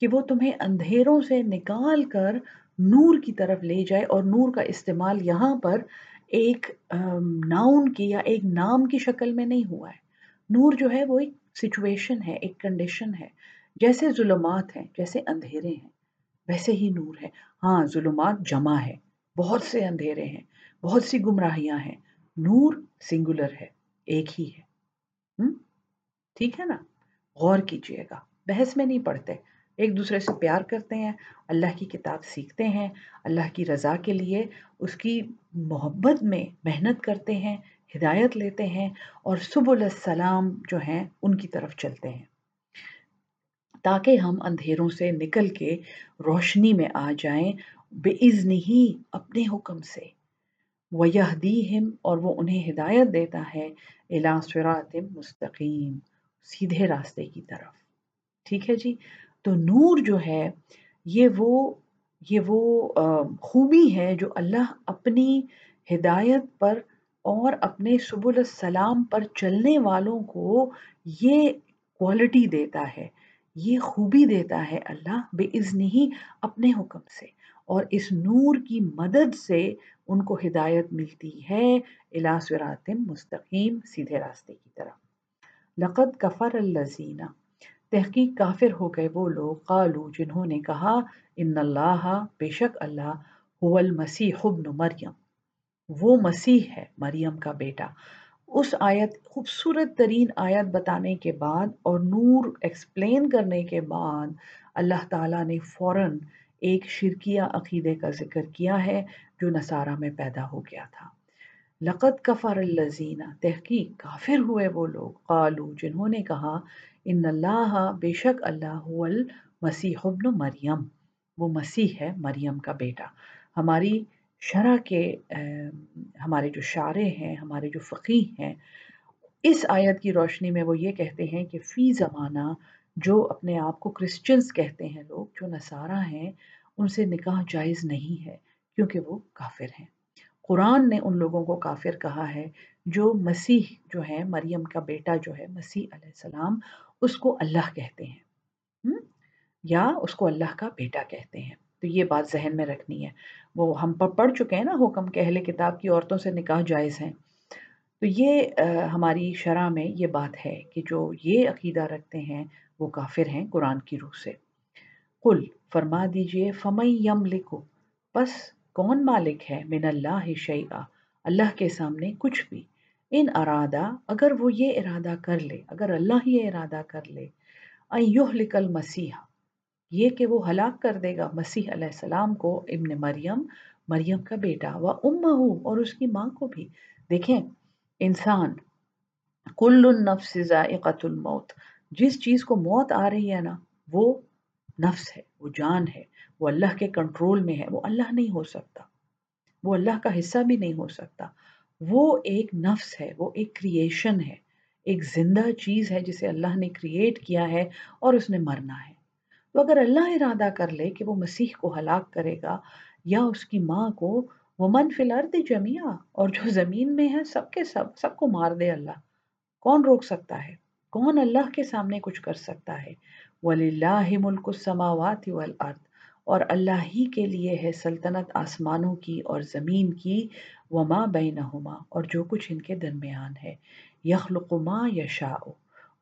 Speaker 1: کہ وہ تمہیں اندھیروں سے نکال کر نور کی طرف لے جائے اور نور کا استعمال یہاں پر ایک ناؤن کی یا ایک نام کی شکل میں نہیں ہوا ہے۔ نور جو ہے وہ ایک سچویشن ہے، ایک کنڈیشن ہے۔ جیسے ظلمات ہیں، جیسے اندھیرے ہیں، ویسے ہی نور ہے۔ ہاں ظلمات جمع ہے۔ بہت سے اندھیرے ہیں، بہت سی گمراہیاں ہیں۔ نور سنگولر ہے، ایک ہی ہے۔ ٹھیک ہے نا؟ غور کیجیے گا، بحث میں نہیں پڑھتے۔ ایک دوسرے سے پیار کرتے ہیں، اللہ کی کتاب سیکھتے ہیں، اللہ کی رضا کے لیے اس کی محبت میں محنت کرتے ہیں، ہدایت لیتے ہیں اور سبل السلام جو ہیں، ان کی طرف چلتے ہیں۔ تاکہ ہم اندھیروں سے نکل کے روشنی میں آ جائیں بے عزن ہی اپنے حکم سے۔ وَيَهْدِيهِمْ اور وہ انہیں ہدایت دیتا ہے۔ اِلَى صِرَاطٍ مستقیم سیدھے راستے کی طرف۔ ٹھیک ہے جی؟ تو نور جو ہے، یہ وہ یہ وہ خوبی ہے جو اللہ اپنی ہدایت پر اور اپنے سبل السلام پر چلنے والوں کو یہ کوالٹی دیتا ہے، یہ خوبی دیتا ہے اللہ بے ہی اپنے حکم سے۔ اور اس نور کی مدد سے ان کو ہدایت ملتی ہے الاسورات مستقیم، سیدھے راستے کی طرف۔ لقد کفر الزینہ تحقیق کافر ہو گئے وہ لوگ۔ قالو جنہوں نے کہا، ان اللہ، بے شک اللہ، هو المسیح ابن مریم۔ وہ مسیح ہے، مریم کا بیٹا۔ اس آیت، خوبصورت ترین آیت بتانے کے بعد اور نور ایکسپلین کرنے کے بعد اللہ تعالیٰ نے فوراً ایک شرکیہ عقیدے کا ذکر کیا ہے جو نصارہ میں پیدا ہو گیا تھا۔ لقت کفر الزینہ تحقیق کافر ہوئے وہ لوگ۔ قالو، جنہوں نے کہا، ان اللہ، بے شک اللہ المسیح ابن مریم۔ وہ مسیح ہے، مریم کا بیٹا۔ ہماری شرح کے ہمارے جو شاعر ہیں، ہمارے جو فقیر ہیں، اس آیت کی روشنی میں وہ یہ کہتے ہیں کہ فی زمانہ جو اپنے آپ کو کرسچنز کہتے ہیں لوگ، جو نصارہ ہیں، ان سے نکاح جائز نہیں ہے، کیونکہ وہ کافر ہیں۔ قرآن نے ان لوگوں کو کافر کہا ہے جو مسیح جو ہے مریم کا بیٹا جو ہے، مسیح علیہ السلام، اس کو اللہ کہتے ہیں۔ یا اس کو اللہ کا بیٹا کہتے ہیں۔ تو یہ بات ذہن میں رکھنی ہے۔ وہ ہم پر پڑھ چکے ہیں نا حکم کہ اہل کتاب کی عورتوں سے نکاح جائز ہیں۔ تو یہ ہماری شرح میں یہ بات ہے کہ جو یہ عقیدہ رکھتے ہیں، وہ کافر ہیں قرآن کی روح سے۔ کل فرما دیجیے فمئی یم لکھو بس کون مالک ہے من اللہ شعیٰ اللہ کے سامنے کچھ بھی۔ ان ارادہ اگر وہ یہ ارادہ کر لے، اگر اللہ یہ ارادہ کر لے یہلکل مسیح یہ کہ وہ ہلاک کر دے گا مسیح علیہ السلام کو، ابن مریم مریم کا بیٹا، و امہ اور اس کی ماں کو بھی۔ دیکھیں، انسان، کل النفس ذائقت الموت۔ جس چیز کو موت آ رہی ہے نا، وہ نفس ہے، وہ جان ہے۔ وہ اللہ کے کنٹرول میں ہے، وہ اللہ نہیں ہو سکتا۔ وہ اللہ کا حصہ بھی نہیں ہو سکتا۔ وہ ایک نفس ہے، وہ ایک کریشن ہے۔ ایک زندہ چیز ہے جسے اللہ نے کریٹ کیا ہے اور اس نے مرنا ہے۔ تو اگر اللہ ارادہ کر لے کہ وہ مسیح کو ہلاک کرے گا یا اس کی ماں کو وہ من فلرد جمیا اور جو زمین میں ہے، سب کے سب سب کو مار دے اللہ۔ کون روک سکتا ہے؟ کون اللہ کے سامنے کچھ کر سکتا ہے؟ وَلِلَّهِ مُلْكُ السَّمَاوَاتِ وَالْأَرْضِ۔ اور اللہ ہی کے لیے ہے سلطنت آسمانوں کی اور زمین کی، وما بینہما، اور جو کچھ ان کے درمیان ہے۔ یخلق ما یشاء،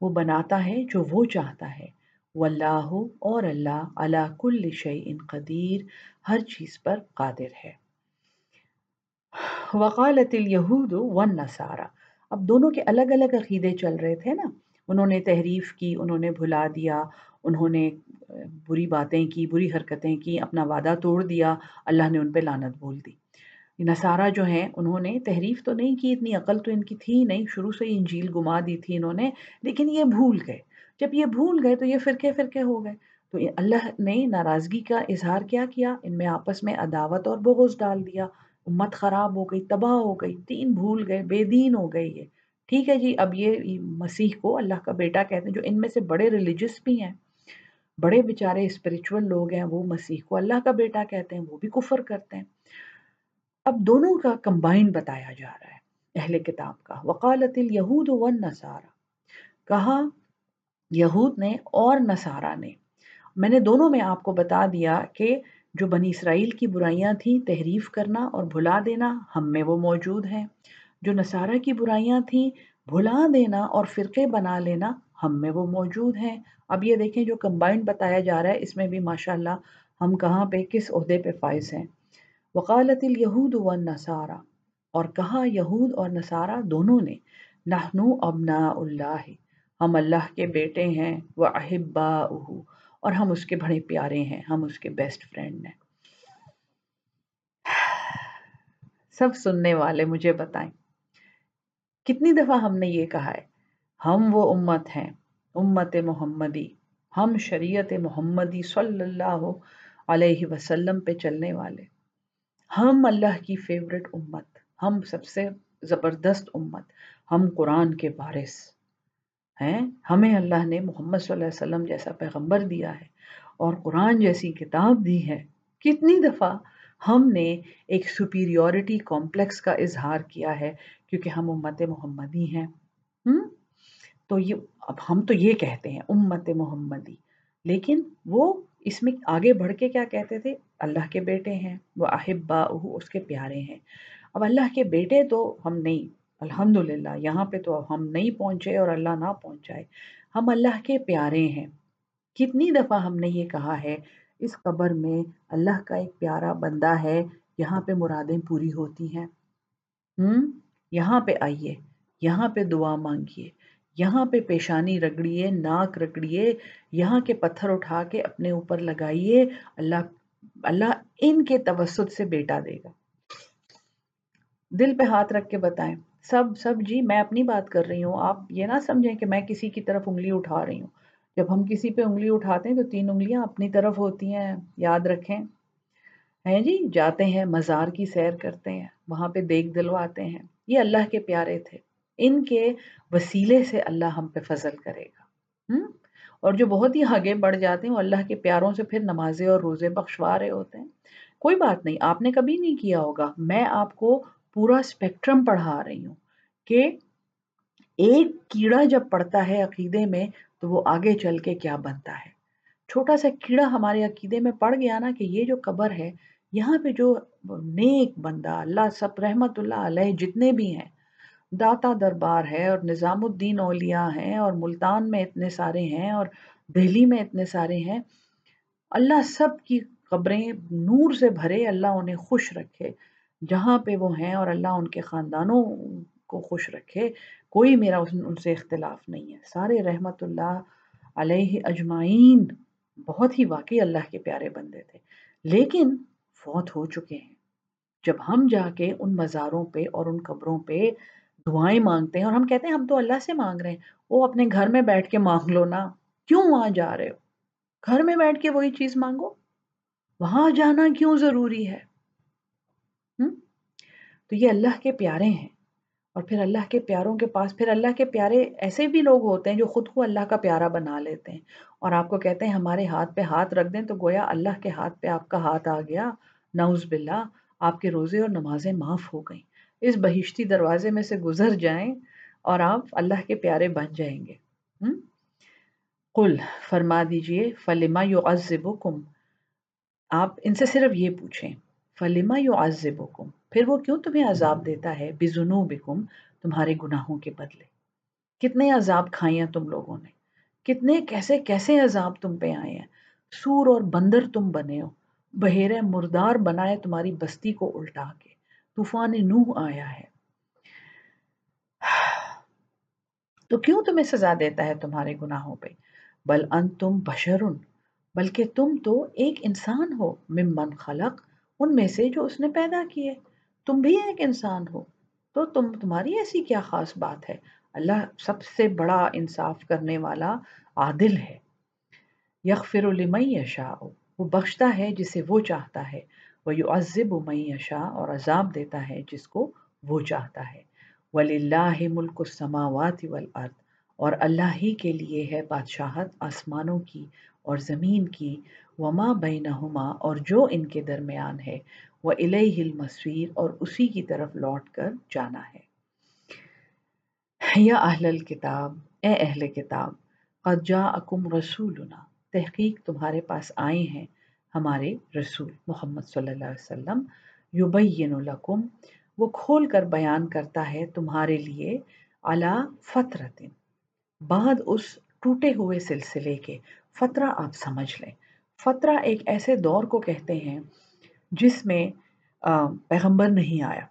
Speaker 1: وہ بناتا ہے جو وہ چاہتا ہے۔ واللہ اور اللہ علا کل شیء قدیر، ہر چیز پر قادر ہے۔ وقالت الیہود والنصارى۔ اب دونوں کے الگ الگ عقیدے چل رہے تھے نا۔ انہوں نے تحریف کی، انہوں نے بھلا دیا انہوں نے بری باتیں کی، بری حرکتیں کی، اپنا وعدہ توڑ دیا، اللہ نے ان پہ لانت بول دی۔ نصارہ جو ہیں، انہوں نے تحریف تو نہیں کی، اتنی عقل تو ان کی تھی نہیں، شروع سے ہی انجیل گما دی تھی انہوں نے، لیکن یہ بھول گئے۔ جب یہ بھول گئے تو یہ فرقے فرقے ہو گئے۔ تو اللہ نے ناراضگی کا اظہار کیا کیا؟ ان میں آپس میں عداوت اور بغض ڈال دیا۔ امت خراب ہو گئی، تباہ ہو گئی، تین بھول گئے، بے دین ہو گئی یہ۔ ٹھیک ہے جی اب یہ مسیح کو اللہ کا بیٹا کہتے ہیں، جو ان میں سے بڑے ریلیجس بھی ہیں۔ بڑے بیچارے اسپریچول لوگ ہیں، وہ مسیح کو اللہ کا بیٹا کہتے ہیں، وہ بھی کفر کرتے ہیں۔ اب دونوں کا کمبائن بتایا جا رہا ہے، اہل کتاب کا۔ وقالت الیہود والنصارى۔ کہا، یہود نے اور نصارہ نے۔ میں نے دونوں میں آپ کو بتا دیا کہ جو بنی اسرائیل کی برائیاں تھیں، تحریف کرنا اور بھلا دینا، ہم میں وہ موجود ہیں۔ جو نصارہ کی برائیاں تھیں، بھلا دینا اور فرقے بنا لینا، ہم میں وہ موجود ہیں۔ اب یہ دیکھیں جو کمبائنڈ بتایا جا رہا ہے، اس میں بھی ماشاء اللہ ہم کہاں پہ کس عہدے پہ فائز ہیں۔ وقالت الیہود والنصارى، اور کہا یہود اور نصارہ دونوں نے، نحنو ابناء اللہ ہم اللہ کے بیٹے ہیں وہ احبا اور ہم اس کے بڑے پیارے ہیں، ہم اس کے بیسٹ فرینڈ ہیں۔ سب سننے والے مجھے بتائیں۔ کتنی دفعہ ہم نے یہ کہا ہے؟ ہم وہ امت ہیں۔ امت محمدی۔ ہم شریعت محمدی صلی اللہ علیہ وسلم پہ چلنے والے۔ ہم اللہ کی فیوریٹ امت۔ ہم سب سے زبردست امت۔ ہم قرآن کے بارث ہیں؟ ہمیں اللہ نے محمد صلی اللہ علیہ وسلم جیسا پیغمبر دیا ہے اور قرآن جیسی کتاب دی ہے۔ کتنی دفعہ ہم نے ایک سپیریورٹی کمپلیکس کا اظہار کیا ہے کیونکہ ہم امت محمدی ہیں۔ تو یہ، اب ہم تو یہ کہتے ہیں، امت محمدی۔ لیکن وہ اس میں آگے بڑھ کے کیا کہتے تھے؟ اللہ کے بیٹے ہیں، وہ احبا اس کے پیارے ہیں۔ اب اللہ کے بیٹے تو ہم نہیں الحمد للہ یہاں پہ تو ہم نہیں پہنچے اور اللہ نہ پہنچائے۔ ہم اللہ کے پیارے ہیں۔ کتنی دفعہ ہم نے یہ کہا ہے، اس قبر میں اللہ کا ایک پیارا بندہ ہے، یہاں پہ مرادیں پوری ہوتی ہیں۔ ہم، یہاں پہ آئیے، یہاں پہ دعا مانگیے۔ یہاں پہ پیشانی رگڑیے، ناک رگڑیے، یہاں کے پتھر اٹھا کے اپنے اوپر لگائیے، اللہ اللہ ان کے توسط سے بیٹا دے گا۔ دل پہ ہاتھ رکھ کے بتائیں، سب سب جی میں اپنی بات کر رہی ہوں، آپ یہ نہ سمجھیں کہ میں کسی کی طرف انگلی اٹھا رہی ہوں۔ جب ہم کسی پہ انگلی اٹھاتے ہیں تو تین انگلیاں اپنی طرف ہوتی ہیں، یاد رکھیں۔ ہیں جی جاتے ہیں، مزار کی سیر کرتے ہیں، وہاں پہ دیکھ دلواتے ہیں۔ یہ اللہ کے پیارے تھے۔ ان کے وسیلے سے اللہ ہم پہ فضل کرے گا۔ اور جو بہت ہی آگے بڑھ جاتے ہیں، وہ اللہ کے پیاروں سے پھر نمازیں اور روزے بخشوا رہے ہوتے ہیں۔ کوئی بات نہیں، آپ نے کبھی نہیں کیا ہوگا۔ میں آپ کو پورا اسپیکٹرم پڑھا رہی ہوں کہ ایک کیڑا جب پڑتا ہے عقیدے میں، تو وہ آگے چل کے کیا بنتا ہے۔ چھوٹا سا کیڑا ہمارے عقیدے میں پڑ گیا نا کہ یہ جو قبر ہے، یہاں پہ جو نیک بندہ، اللہ سب رحمت اللہ علیہ جتنے بھی ہیں داتا دربار ہے اور نظام الدین اولیاء ہیں اور ملتان میں اتنے سارے ہیں اور دہلی میں اتنے سارے ہیں۔ اللہ سب کی قبریں نور سے بھرے اللہ انہیں خوش رکھے۔ جہاں پہ وہ ہیں اور اللہ ان کے خاندانوں کو خوش رکھے۔ کوئی میرا ان سے اختلاف نہیں ہے۔ سارے رحمت اللہ علیہ اجمعین بہت ہی واقعی اللہ کے پیارے بندے تھے۔ لیکن فوت ہو چکے ہیں۔ جب ہم جا کے ان مزاروں پہ اور ان قبروں پہ دعائیں مانگتے ہیں اور ہم کہتے ہیں ہم تو اللہ سے مانگ رہے ہیں۔ وہ اپنے گھر میں بیٹھ کے مانگ لو نا۔ کیوں وہاں جا رہے ہو؟ گھر میں بیٹھ کے وہی چیز مانگو؟ وہاں جانا کیوں ضروری ہے؟ تو یہ اللہ کے پیارے ہیں۔ اور پھر اللہ کے پیاروں کے پاس، پھر اللہ کے پیارے ایسے بھی لوگ ہوتے ہیں جو خود کو اللہ کا پیارا بنا لیتے ہیں۔ اور آپ کو کہتے ہیں ہمارے ہاتھ پہ ہاتھ رکھ دیں تو گویا اللہ کے ہاتھ پہ آپ کا ہاتھ آ گیا۔ نعوذ باللہ، آپ کے روزے اور نمازیں معاف ہو گئیں۔ اس بہشتی دروازے میں سے گزر جائیں اور آپ اللہ کے پیارے بن جائیں گے۔ قل، فرما دیجیے، فلما یعذبکم؟ آپ ان سے صرف یہ پوچھیں، فلما یعذبکم؟ پھر وہ کیوں تمہیں عذاب دیتا ہے؟ بذنوبکم، تمہارے گناہوں کے بدلے۔ کتنے عذاب کھائے ہیں تم لوگوں نے؟ کتنے کیسے کیسے عذاب تم پہ آئے ہیں؟ سور اور بندر تم بنے ہو بحیر مردار بنائے تمہاری بستی کو الٹا کے۔ طوفان نوح آیا ہے۔ تو کیوں تمہیں سزا دیتا ہے تمہارے گناہوں پہ؟ بل ان تم بشرن، بلکہ تم تو ایک انسان ہو۔ ممن خلق، ان میں سے جو اس نے پیدا کیے۔ تم بھی ایک انسان ہو۔ تو تم، تمہاری ایسی کیا خاص بات ہے؟ اللہ سب سے بڑا انصاف کرنے والا عادل ہے۔ یغفر لمن یشاء، وہ بخشتا ہے جسے وہ چاہتا ہے۔ وہ یعذب من یشاء اور عذاب دیتا ہے جس کو وہ چاہتا ہے۔ وَلِلَّهِ مُلْكُ السَّمَاوَاتِ وَالْأَرْضِ، اور اللہ ہی کے لیے ہے بادشاہت آسمانوں کی اور زمین کی۔ وما بینہما اور جو ان کے درمیان ہے۔ وہ الہ المصیر اور اسی کی طرف لوٹ کر جانا ہے۔ یا اہل الکتاب اے اہل کتاب، قد جاءکم رسولنا، تحقیق تمہارے پاس آئے ہیں۔ ہمارے رسول محمد صلی اللہ علیہ وسلم یبین لکم، وہ کھول کر بیان کرتا ہے تمہارے لیے علا فطرت، بعد اس ٹوٹے ہوئے سلسلے کے۔ فطرہ آپ سمجھ لیں۔ فطرہ ایک ایسے دور کو کہتے ہیں جس میں پیغمبر نہیں آیا۔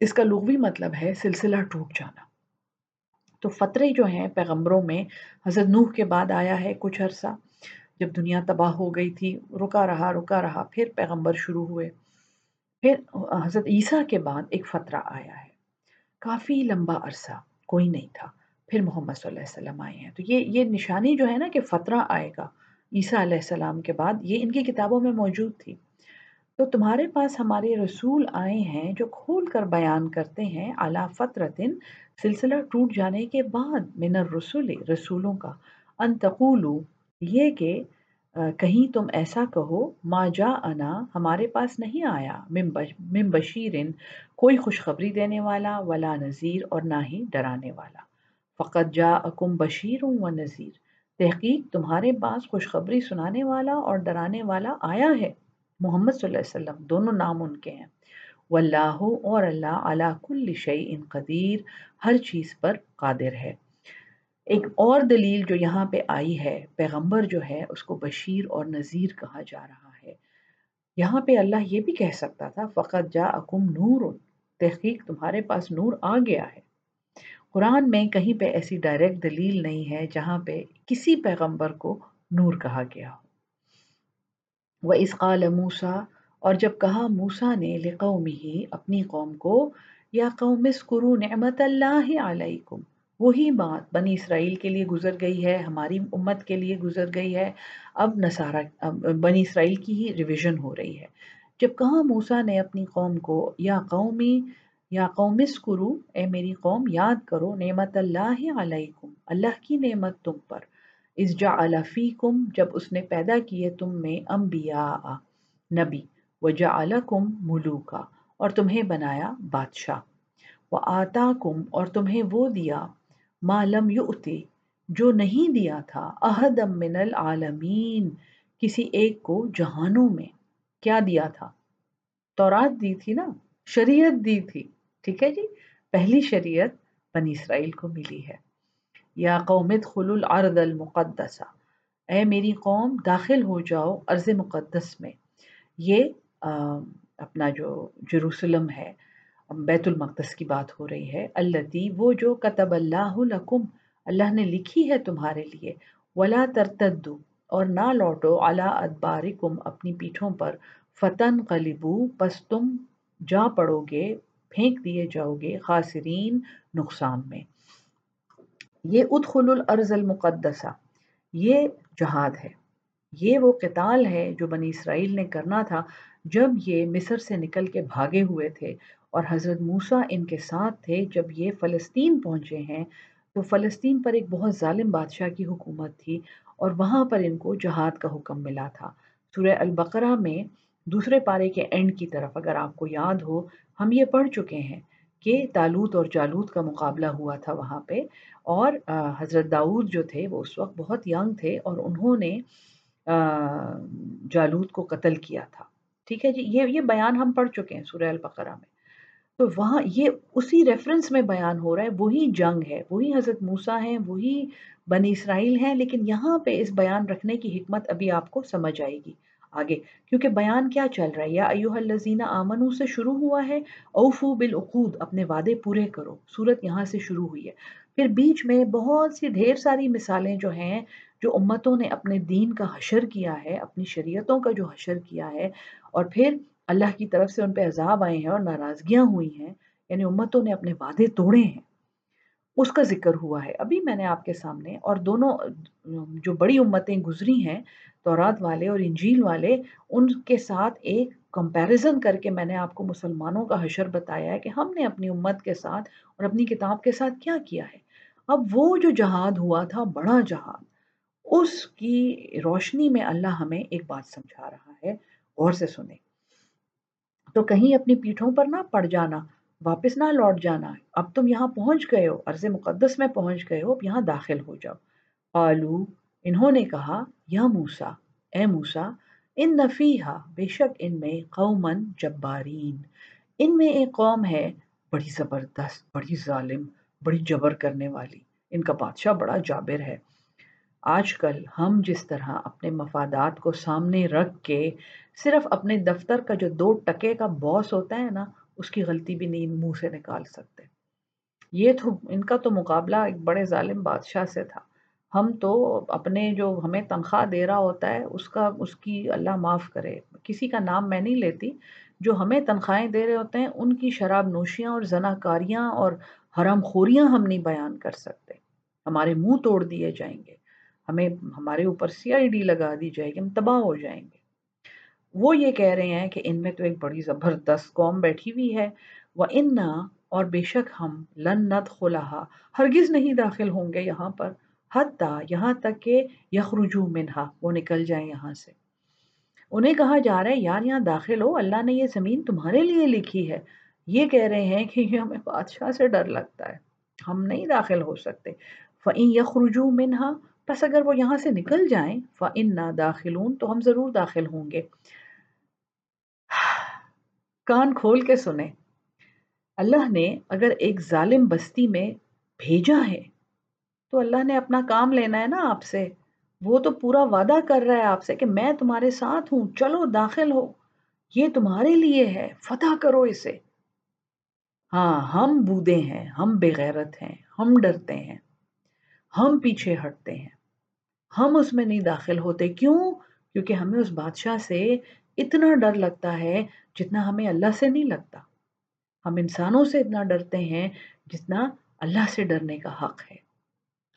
Speaker 1: اس کا لغوی مطلب ہے سلسلہ ٹوٹ جانا۔ تو فطرے جو ہیں پیغمبروں میں، حضرت نوح کے بعد آیا ہے کچھ عرصہ۔ جب دنیا تباہ ہو گئی تھی، رکا رہا رکا رہا، پھر پیغمبر شروع ہوئے۔ پھر حضرت عیسیٰ کے بعد ایک فطرہ آیا ہے۔ کافی لمبا عرصہ کوئی نہیں تھا۔ پھر محمد صلی اللہ علیہ وسلم آئے ہیں۔ تو یہ یہ نشانی جو ہے نا کہ فطرہ آئے گا عیسیٰ علیہ السلام کے بعد، یہ ان کی کتابوں میں موجود تھی۔ تو تمہارے پاس ہمارے رسول آئے ہیں جو کھول کر بیان کرتے ہیں اعلیٰ فطرتن سلسلہ ٹوٹ جانے کے بعد من الرسول رسولوں کا۔ انتقولو یہ کہ کہیں تم ایسا کہو، ما جا انا ہمارے پاس نہیں آیا مم بشیرن، کوئی خوشخبری دینے والا، ولا نذیر اور نہ ہی ڈرانے والا۔ فقط جا اکم بشیر و نذیر۔ تحقیق تمہارے پاس خوشخبری سنانے والا اور ڈرانے والا آیا ہے۔ محمد صلی اللہ علیہ وسلم، دونوں نام ان کے ہیں۔ واللہ اور اللہ علا کل شعی ان قدیر، ہر چیز پر قادر ہے۔ ایک اور دلیل جو یہاں پہ آئی ہے، پیغمبر جو ہے، اس کو بشیر اور نذیر کہا جا رہا ہے۔ یہاں پہ اللہ یہ بھی کہہ سکتا تھا، فقط جا اکم نور، تحقیق تمہارے پاس نور آ گیا ہے۔ قرآن میں کہیں پہ ایسی ڈائریکٹ دلیل نہیں ہے جہاں پہ کسی پیغمبر کو نور کہا گیا ہو۔ وہ اس قال موسا اور جب کہا موسا نے لقومی ہی اپنی قوم کو، یا قوم اسکرو نعمت اللہ علیکم وہی بات بنی اسرائیل کے لیے گزر گئی ہے، ہماری امت کے لیے گزر گئی ہے۔ اب نصارہ بنی اسرائیل کی ہی ریویژن ہو رہی ہے۔ جب کہاں موسا نے اپنی قوم کو، یا قومی، یا قوم اسکرو اے میری قوم، یاد کرو، نعمت اللہ علیکم، اللہ کی نعمت تم پر۔ اس جا فیکم، جب اس نے پیدا کیے تم میں انبیاء، نبی و جا ملوکا، اور تمہیں بنایا بادشاہ۔ وہ آتا کم اور تمہیں وہ دیا۔ معلم یؤتی، جو نہیں دیا تھا، احدم من العالمین، کسی ایک کو جہانوں میں۔ کیا دیا تھا؟ تورات دی تھی نا؟ شریعت دی تھی۔ ٹھیک ہے جی؟ پہلی شریعت بنی اسرائیل کو ملی ہے۔ یا قومت خل العرض المقدسہ۔ اے میری قوم، داخل ہو جاؤ عرض مقدس میں۔ یہ اپنا جو جروسلم ہے بیت المقدس کی بات ہو رہی ہے۔ اللہ وہ جو کتب اللہ لکم، اللہ نے لکھی ہے تمہارے لیے۔ ولا ترتدو، اور نہ لوٹو۔ الا ادبارکم، اپنی پیٹھوں پر۔ فتن قلبو پس تم جا پڑو گے پھینک دیے جاؤ گے خاسرین نقصان میں۔ یہ ادخل الارض المقدسہ۔ یہ جہاد ہے۔ یہ وہ قتال ہے جو بنی اسرائیل نے کرنا تھا جب یہ مصر سے نکل کے بھاگے ہوئے تھے۔ اور حضرت موسیٰ ان کے ساتھ تھے جب یہ فلسطین پہنچے ہیں، تو فلسطین پر ایک بہت ظالم بادشاہ کی حکومت تھی اور وہاں پر ان کو جہاد کا حکم ملا تھا۔ سورہ البقرہ میں دوسرے پارے کے اینڈ کی طرف اگر آپ کو یاد ہو، ہم یہ پڑھ چکے ہیں کہ تالوت اور جالوت کا مقابلہ ہوا تھا وہاں پہ اور حضرت داؤد جو تھے وہ اس وقت بہت ینگ تھے اور انہوں نے جالوت کو قتل کیا تھا۔ ٹھیک ہے جی یہ یہ بیان ہم پڑھ چکے ہیں سورہ البقرہ میں۔ تو وہاں یہ اسی ریفرنس میں بیان ہو رہا ہے، وہی جنگ ہے، وہی حضرت موسیٰ ہیں، وہی بنی اسرائیل ہیں، لیکن یہاں پہ اس بیان رکھنے کی حکمت ابھی آپ کو سمجھ آئے گی۔ آگے، کیونکہ بیان کیا چل رہا ہے؟ یا ایوہ الذین آمنو سے شروع ہوا ہے اوفو بالعقود، اپنے وعدے پورے کرو۔ صورت یہاں سے شروع ہوئی ہے۔ پھر بیچ میں بہت سی ڈھیر ساری مثالیں جو ہیں، جو امتوں نے اپنے دین کا حشر کیا ہے، اپنی شریعتوں کا جو حشر کیا ہے، اور پھر اللہ کی طرف سے ان پہ عذاب آئے ہیں اور ناراضگیاں ہوئی ہیں یعنی امتوں نے اپنے وعدے توڑے ہیں۔ اس کا ذکر ہوا ہے۔ ابھی میں نے آپ کے سامنے اور دونوں، جو بڑی امتیں گزری ہیں، تورات والے اور انجیل والے، ان کے ساتھ ایک کمپیریزن کر کے میں نے آپ کو مسلمانوں کا حشر بتایا ہے کہ ہم نے اپنی امت کے ساتھ اور اپنی کتاب کے ساتھ کیا کیا ہے۔ اب وہ جو جہاد ہوا تھا، بڑا جہاد، اس کی روشنی میں اللہ ہمیں ایک بات سمجھا رہا ہے۔ غور سے سنیں۔ تو کہیں اپنی پیٹھوں پر نہ پڑ جانا، واپس نہ لوٹ جانا۔ اب تم یہاں پہنچ گئے ہو، عرض مقدس میں پہنچ گئے ہو، اب یہاں داخل ہو جاؤ۔ آلو انہوں نے کہا، یا موسا اے موسا ان نفیحہ بے شک ان میں قومن جبارین۔ ان میں ایک قوم ہے، بڑی زبردست، بڑی ظالم، بڑی جبر کرنے والی۔ ان کا بادشاہ بڑا جابر ہے۔ آج کل ہم جس طرح اپنے مفادات کو سامنے رکھ کے صرف اپنے دفتر کا جو دو ٹکے کا باس ہوتا ہے نا، اس کی غلطی بھی نہیں منہ سے نکال سکتے۔ یہ تو، ان کا تو مقابلہ ایک بڑے ظالم بادشاہ سے تھا۔ ہم تو اپنے جو ہمیں تنخواہ دے رہا ہوتا ہے، اس کا، اس کی اللہ معاف کرے۔ کسی کا نام میں نہیں لیتی، جو ہمیں تنخواہیں دے رہے ہوتے ہیں، ان کی شراب نوشیاں اور زنا کاریاں اور حرام خوریاں ہم نہیں بیان کر سکتے۔ ہمارے منہ توڑ دیے جائیں گے۔ ہمیں ہمارے اوپر سی آئی ڈی لگا دی جائے گی، ہم تباہ ہو جائیں گے۔ وہ یہ کہہ رہے ہیں کہ ان میں تو ایک بڑی زبردست قوم بیٹھی ہوئی ہے۔ وہ ان اور بے شک ہم، لن ند خلاحا ہرگز نہیں داخل ہوں گے یہاں پر، حتیٰ یہاں تک کہ یخرجو منہا، وہ نکل جائیں یہاں سے۔ انہیں کہا جا رہا ہے، یار یہاں داخل ہو، اللہ نے یہ زمین تمہارے لیے لکھی ہے۔ یہ کہہ رہے ہیں کہ یہ ہمیں بادشاہ سے ڈر لگتا ہے۔ ہم نہیں داخل ہو سکتے۔ فعین یخرجو منہا بس اگر وہ یہاں سے نکل جائیں فعن نہ داخلون، تو ہم ضرور داخل ہوں گے۔ کان کھول کے سنیں۔ اللہ نے اگر ایک ظالم بستی میں بھیجا ہے، تو اللہ نے اپنا کام لینا ہے نا آپ سے۔ وہ تو پورا وعدہ کر رہا ہے آپ سے کہ میں تمہارے ساتھ ہوں، چلو داخل ہو۔ یہ تمہارے لیے ہے، فتح کرو اسے۔ ہاں ہم بودے ہیں، ہم بغیرت ہیں، ہم ڈرتے ہیں، ہم پیچھے ہٹتے ہیں۔ ہم اس میں نہیں داخل ہوتے۔ کیوں؟ کیونکہ ہمیں اس بادشاہ سے اتنا ڈر لگتا ہے جتنا ہمیں اللہ سے نہیں لگتا۔ ہم انسانوں سے اتنا ڈرتے ہیں جتنا اللہ سے ڈرنے کا حق ہے۔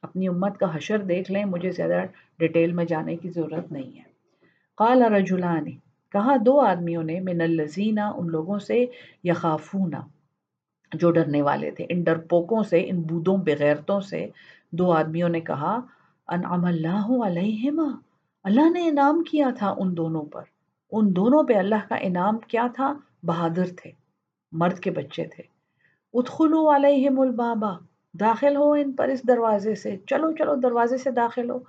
Speaker 1: اپنی امت کا حشر دیکھ لیں، مجھے زیادہ ڈیٹیل میں جانے کی ضرورت نہیں ہے۔ قال رجلان، کہا دو آدمیوں نے، من الزینہ ان لوگوں سے یخافونا جو ڈرنے والے تھے۔ ان ڈرپوکوں سے، ان بودوں، بغیرتوں سے۔ دو آدمیوں نے کہا انعم اللہ علیہما۔ اللہ نے انعام کیا تھا ان دونوں پر۔ ان دونوں پہ اللہ کا انعام کیا تھا؟ بہادر تھے، مرد کے بچے تھے۔ ادخلو علیہم البابا، داخل ہو ان پر اس دروازے سے۔ چلو چلو، دروازے سے داخل ہو۔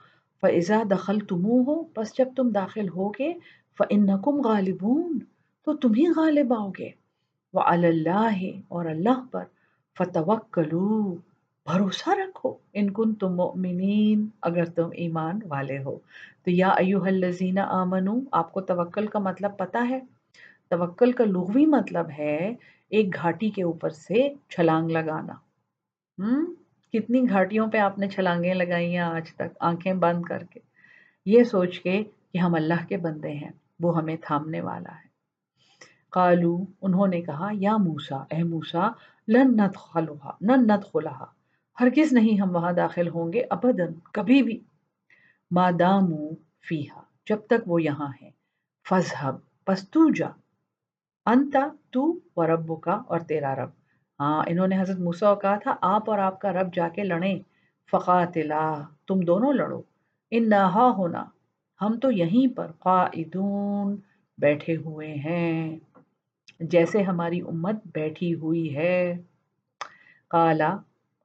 Speaker 1: فضا دخل تمو ہو بس جب تم داخل ہو گے فَإِنَّكُمْ غالبون، تو تم ہی غالب آؤ گے۔ وہ اللہ اور اللہ پر فتوکلو بھروسہ رکھو۔ ان کن تم مؤمنین، اگر تم ایمان والے ہو۔ تو یا ایوہ الذین آمنو، آپ کو توکل کا مطلب پتا ہے؟ توکل کا لغوی مطلب ہے ایک گھاٹی کے اوپر سے چھلانگ لگانا۔ ہم؟ کتنی گھاٹیوں پہ آپ نے چھلانگیں لگائی ہیں آج تک، آنکھیں بند کر کے۔ یہ سوچ کے کہ ہم اللہ کے بندے ہیں، وہ ہمیں تھامنے والا ہے۔ قالو، انہوں نے کہا، یا موسا اے موسا لن ندخلها لن ندخلها ہرگز نہیں ہم وہاں داخل ہوں گے ابدن کبھی بھی۔ مادامو فیہا، جب تک وہ یہاں ہے فضحب پس تو جا۔ انتا، تو و ربو کا اور تیرا رب۔ ہاں انہوں نے حضرت موسیٰ کو کہا تھا، آپ اور آپ کا رب جا کے لڑیں۔ فقاتلا، تم دونوں لڑو۔ ان نہا ہونا، ہم تو یہیں پر قائدون بیٹھے ہوئے ہیں۔ جیسے ہماری امت بیٹھی ہوئی ہے۔ قالا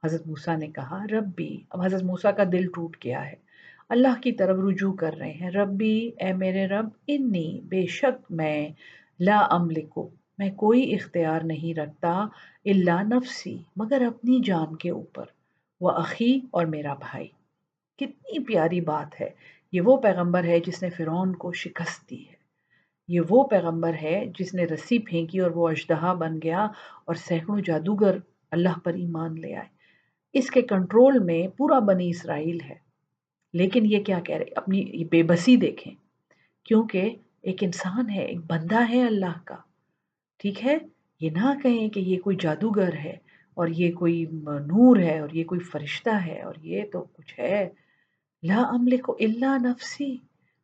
Speaker 1: حضرت موسیٰ نے کہا، ربی، اب حضرت موسیٰ کا دل ٹوٹ گیا ہے۔ اللہ کی طرف رجوع کر رہے ہیں۔ ربی، اے میرے رب، انی، بے شک میں لا املکو میں کوئی اختیار نہیں رکھتا اللہ نفسی، مگر اپنی جان کے اوپر، وہ عقی اور میرا بھائی۔ کتنی پیاری بات ہے۔ یہ وہ پیغمبر ہے جس نے فرعون کو شکست دی ہے۔ یہ وہ پیغمبر ہے جس نے رسی پھینکی اور وہ اشدہا بن گیا اور سینکڑوں جادوگر اللہ پر ایمان لے آئے۔ اس کے کنٹرول میں پورا بنی اسرائیل ہے۔ لیکن یہ کیا کہہ رہے اپنی بے بسی دیکھیں۔ کیونکہ ایک انسان ہے، ایک بندہ ہے اللہ کا۔ ٹھیک ہے؟ یہ نہ کہیں کہ یہ کوئی جادوگر ہے اور یہ کوئی نور ہے اور یہ کوئی فرشتہ ہے اور یہ تو کچھ ہے۔ لا املک الا نفسی۔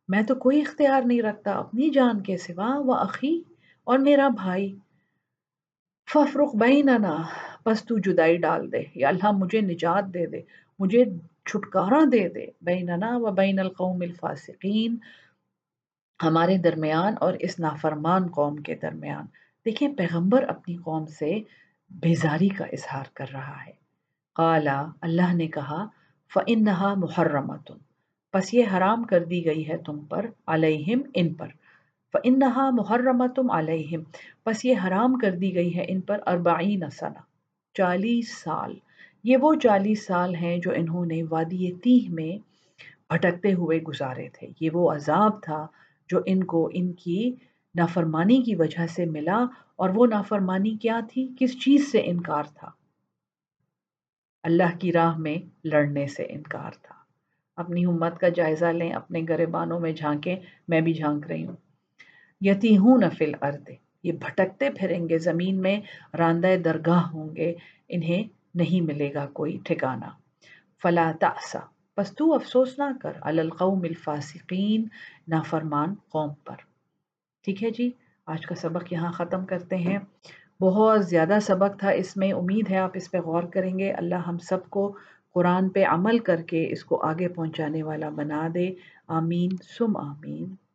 Speaker 1: میں تو کوئی اختیار نہیں رکھتا اپنی جان کے سوا، وہ عقی اور میرا بھائی۔ ففرق بیننا۔ پس تو جدائی ڈال دے، یا اللہ مجھے نجات دے دے، مجھے چھٹکارا دے دے، بیننا و بین القوم الفاسقین، ہمارے درمیان اور اس نافرمان قوم کے درمیان۔ دیکھیں، پیغمبر اپنی قوم سے بیزاری کا اظہار کر رہا ہے۔ قالا، اللہ نے کہا، فَإِنَّهَا مُحَرَّمَةٌ۔ پس یہ حرام کر دی گئی ہے تم پر، علیہم ان پر۔ فَإِنَّهَا مُحَرَّمَةٌ علیہم۔ پس یہ حرام کر دی گئی ہے ان پر اربعین سنہ۔ چالیس سال۔ یہ وہ چالیس سال ہیں جو انہوں نے وادی تیہ میں بھٹکتے ہوئے گزارے تھے۔ یہ وہ عذاب تھا جو ان کو ان کی نافرمانی کی وجہ سے ملا اور وہ نافرمانی کیا تھی؟ کس چیز سے انکار تھا؟ اللہ کی راہ میں لڑنے سے انکار تھا۔ اپنی امت کا جائزہ لیں، اپنے گریبانوں میں جھانکیں، میں بھی جھانک رہی ہوں۔ یتی ہوں نفل ارد یہ بھٹکتے پھریں گے، زمین میں راندہ درگاہ ہوں گے، انہیں نہیں ملے گا کوئی ٹھکانہ۔ فلا تأسا پس تو افسوس نہ کر القوم الفاسقین، نافرمان قوم پر۔ ٹھیک ہے جی آج کا سبق یہاں ختم کرتے ہیں۔ بہت زیادہ سبق تھا اس میں، امید ہے آپ اس پہ غور کریں گے۔ اللہ ہم سب کو قرآن پہ عمل کر کے اس کو آگے پہنچانے والا بنا دے۔ آمین سم آمین۔